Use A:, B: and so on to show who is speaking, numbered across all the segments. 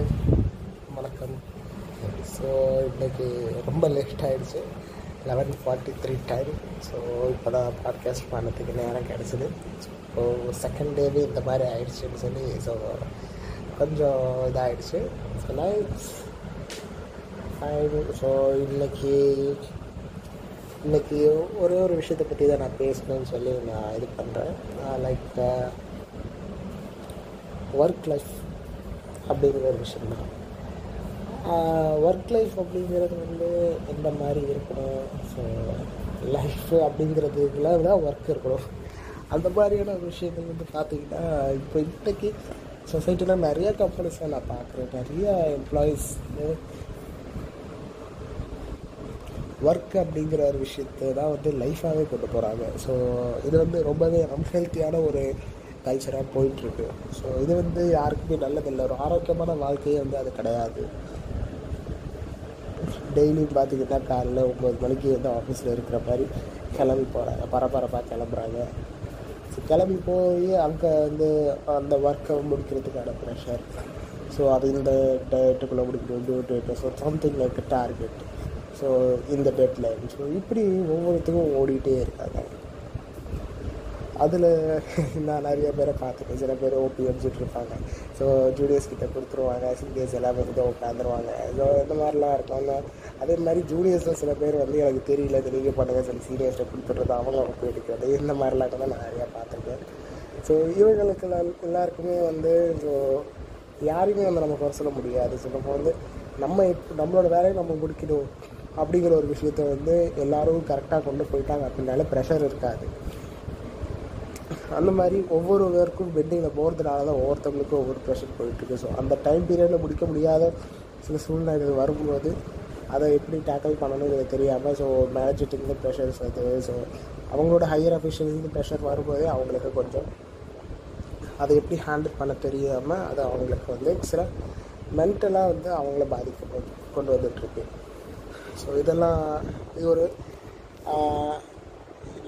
A: Hi வணக்கம். So இன்றைக்கி ரொம்ப லேட் ஆகிடுச்சு eleven forty three time so இப்போ தான் பாட்காஸ்ட் பண்ணதுக்கு நேரம் கிடச்சிது. ஸோ செகண்ட் டேவே இந்த மாதிரி ஆயிடுச்சுன்னு சொல்லி ஸோ கொஞ்சம் இதாகிடுச்சு ஸோ நான் ஸோ இன்றைக்கி இன்றைக்கி ஒரே ஒரு விஷயத்தை பற்றி தான் நான் பேசணும்னு சொல்லி நான் இது பண்ணுறேன் லைக் ஒர்க் லைஃப் அப்படிங்கிற ஒரு விஷயம் தான். ஒர்க் லைஃப் அப்படிங்கிறது வந்து எந்த மாதிரி இருக்கணும்? ஸோ லைஃப் அப்படிங்கிறதுக்குள்ள தான் ஒர்க் இருக்கணும். அந்த மாதிரியான விஷயங்கள் வந்து பார்த்தீங்கன்னா இப்போ இன்றைக்கி சொசைட்டியில் நிறைய கம்பெனிஸை நான் பார்க்குறேன் நிறைய எம்ப்ளாயீஸ் ஒர்க் அப்படிங்கிற ஒரு விஷயத்தை தான் வந்து லைஃபாகவே கொண்டு போகிறாங்க ஸோ இது வந்து ரொம்பவே அன்ஹெல்த்தியான ஒரு கல்ச்சராக போயிட்டுருக்கு. ஸோ இது வந்து யாருக்குமே நல்லதில்லை. ஒரு ஆரோக்கியமான வாழ்க்கையே வந்து அது கிடையாது. டெய்லியும் பார்த்திங்கன்னா காலையில் ஒம்பது மணிக்கு வந்து ஆஃபீஸில் இருக்கிற மாதிரி கிளம்பி போகிறாங்க பரபரப்பாக கிளம்புறாங்க. ஸோ கிளம்பி போய் அங்கே வந்து அந்த ஒர்க்கை முடிக்கிறதுக்கான ப்ரெஷர் ஸோ அது இந்த டேட்டுக்குள்ளே முடிக்கணும். Due date so something like target so இந்த டேட்டில் ஸோ இப்படி ஒவ்வொருத்துக்கும் ஓடிட்டே இருக்காங்க. அதில் நான் நிறைய பேரை பார்த்துருக்கேன் சில பேர் ஓபி அடிச்சுட்டு இருப்பாங்க. ஸோ ஜூனியர்ஸ் கிட்டே கொடுத்துருவாங்க. சீனியர்ஸ் எல்லாம் வந்து உட்காந்துருவாங்க ஸோ இந்த மாதிரிலாம் இருக்காங்க அதே மாதிரி ஜூனியர்ஸில் சில பேர் வந்து எனக்கு தெரியல. இது நீங்கள் பண்ணுங்க சொல்லி கொடுத்துட்றது அவங்க ஓப்பி எடுக்கிறது இந்த மாதிரிலாம் கூட நான் நிறையா பார்த்துருக்கேன். ஸோ இவங்களுக்கு எல்லாருக்குமே வந்து ஸோ யாரையுமே வந்து நம்ம குறை சொல்ல முடியாது. ஸோ நம்ம வந்து நம்ம நம்மளோட வேலையை நம்ம முடிக்கணும். அப்படிங்கிற ஒரு விஷயத்த வந்து எல்லோரும் கரெக்டாக கொண்டு போயிட்டாங்க. அப்படின்னால ப்ரெஷர் இருக்காது. அந்த மாதிரி ஒவ்வொரு ஒர்க்கும் பெண்டிங்கில் போகிறதுனால தான் ஒவ்வொருத்தவங்களுக்கும் ஒவ்வொரு ப்ரெஷர் போயிட்டுருக்கு. ஸோ அந்த டைம் பீரியடில் முடிக்க முடியாத சில சூழ்நிலைகள் வரும்போது அதை எப்படி டேக்கிள் பண்ணணுங்கிறது தெரியாமல் ஸோ மேனேஜர்லேருந்து ப்ரெஷர்ஸ் வருது. ஸோ அவங்களோட ஹையர் அஃபிஷியல்ஸ்லேருந்து ப்ரெஷர் வரும்போதே அவங்களுக்கு கொஞ்சம் அதை எப்படி ஹேண்டில் பண்ண தெரியாமல் அது அவங்களுக்கு வந்து சில மென்டலாக வந்து அவங்கள பாதிக்க கொண்டு வந்துட்டுருக்கு. ஸோ இதெல்லாம் இது ஒரு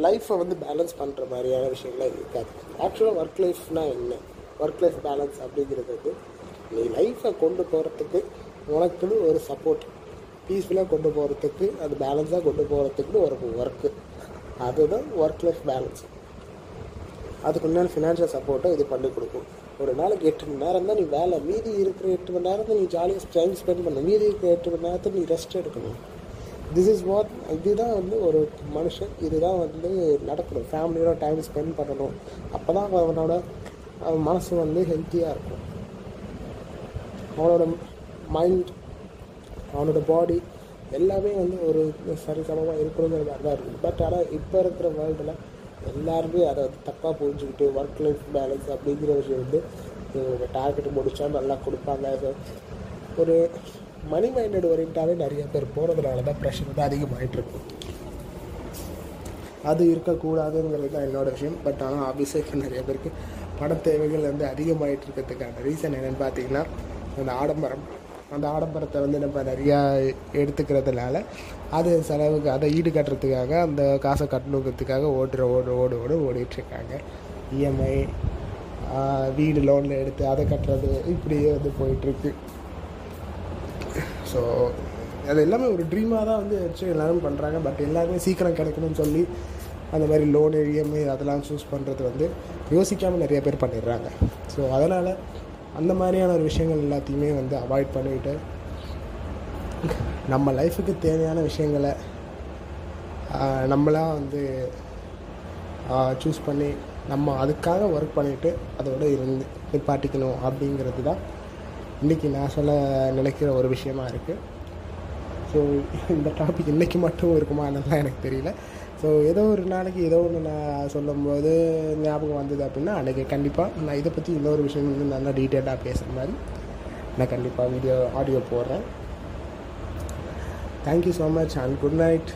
A: லைஃப்பை வந்து பேலன்ஸ் பண்ணுற மாதிரியான விஷயங்கள்லாம் இருக்காது. ஆக்சுவலாக ஒர்க் லைஃப்னால் என்ன? ஒர்க் லைஃப் பேலன்ஸ் அப்படிங்கிறது வந்து நீ லைஃப்பை கொண்டு போகிறதுக்கு உனக்குன்னு ஒரு சப்போர்ட் பீஸ்ஃபுல்லாக கொண்டு போகிறதுக்கு அது பேலன்ஸாக கொண்டு போகிறதுக்குன்னு ஒரு ஒர்க்கு அதுதான் ஒர்க் லைஃப் பேலன்ஸ் அதுக்கு உண்டான ஃபினான்ஷியல் சப்போர்ட்டை இது பண்ணி கொடுக்கும். ஒரு நாளைக்கு எட்டு மணி நேரம் தான் நீ வேலை. மீதி இருக்கிற எட்டு மணி நேரத்தை நீ ஜாலியாக டைம் ஸ்பெண்ட் பண்ண. மீதி இருக்கிற எட்டு மணி நேரத்தை நீ ரெஸ்ட் எடுக்கணும். திஸ் இஸ் வாட் இதுதான் வந்து ஒரு மனுஷன் இதுதான் வந்து நடக்கணும். ஃபேமிலியோட டைம் ஸ்பெண்ட் பண்ணணும். அப்போ தான் அவனோட அவன் மனசு வந்து ஹெல்த்தியாக இருக்கும். அவனோட மைண்ட் அவனோட பாடி எல்லாமே வந்து ஒரு சரிசமமாக இருக்கணுங்கிற மாதிரி தான் இருக்குது. பட் ஆனால் இப்போ இருக்கிற வேர்ல்டில் எல்லாருமே அதை வந்து தப்பாக புரிஞ்சுக்கிட்டு ஒர்க் லைஃப் பேலன்ஸ் அப்படிங்கிற விஷயம் வந்து டார்கெட் முடித்தா நல்லா கொடுப்பாங்க. ஒரு மணி மைண்டட் ஓரியன்டாகவே நிறைய பேர் போகிறதுனால தான் ப்ரெஷர் வந்து அதிகமாகிட்டுருக்கு அது இருக்கக்கூடாதுங்கிறது தான் என்னோட விஷயம். பட் ஆனால் ஆஃபீஸுக்கு நிறைய பேருக்கு பண தேவைகள் வந்து அதிகமாகிட்டு இருக்கிறதுக்கான ரீசன் என்னென்னு பார்த்தீங்கன்னா அந்த ஆடம்பரம். அந்த ஆடம்பரத்தை வந்து நம்ம நிறையா எடுத்துக்கிறதுனால அது செலவுக்கு அதை ஈடுகட்டுறதுக்காக அந்த காசை கட்டணுங்கிறதுக்காக ஓடுற ஓடு ஓடு ஓடு ஓடிட்டுருக்காங்க. இஎம்ஐ வீடு லோனில் எடுத்து அதை கட்டுறது இப்படியே வந்து போயிட்டுருக்கு. ஸோ அது எல்லாமே ஒரு ட்ரீமாக தான் வந்து வச்சு எல்லோரும் பண்ணுறாங்க பட் எல்லாருமே சீக்கிரம் கிடைக்கணும்னு சொல்லி அந்த மாதிரி லோன் இஎம்ஐ அதெல்லாம் சூஸ் பண்ணுறது வந்து யோசிக்காமல் நிறைய பேர் பண்ணிடுறாங்க. ஸோ அதனால் அந்த மாதிரியான ஒரு விஷயங்கள் எல்லாத்தையுமே வந்து அவாய்ட் பண்ணிவிட்டு நம்ம லைஃபுக்கு தேவையான விஷயங்களை நம்மளாக வந்து சூஸ் பண்ணி நம்ம அதுக்காக ஒர்க் பண்ணிவிட்டு அதோட இருந்து நிப்பாட்டிக்கணும் அப்படிங்கிறது தான் இன்றைக்கி நான் சொல்ல நினைக்கிற ஒரு விஷயமா இருக்குது ஸோ இந்த டாபிக் இன்றைக்கி மட்டும் இருக்குமா அதெல்லாம் எனக்கு தெரியல. ஸோ ஏதோ ஒரு நாளைக்கு ஏதோ ஒன்று நான் சொல்லும்போது ஞாபகம் வந்தது அப்படின்னா அன்றைக்கி கண்டிப்பாக நான் இதை பற்றி இன்னொரு விஷயம் வந்து நல்லா டீட்டெயிலாக பேசுகிற மாதிரி நான் கண்டிப்பாக வீடியோ ஆடியோ போடுறேன். Thank you so much and good night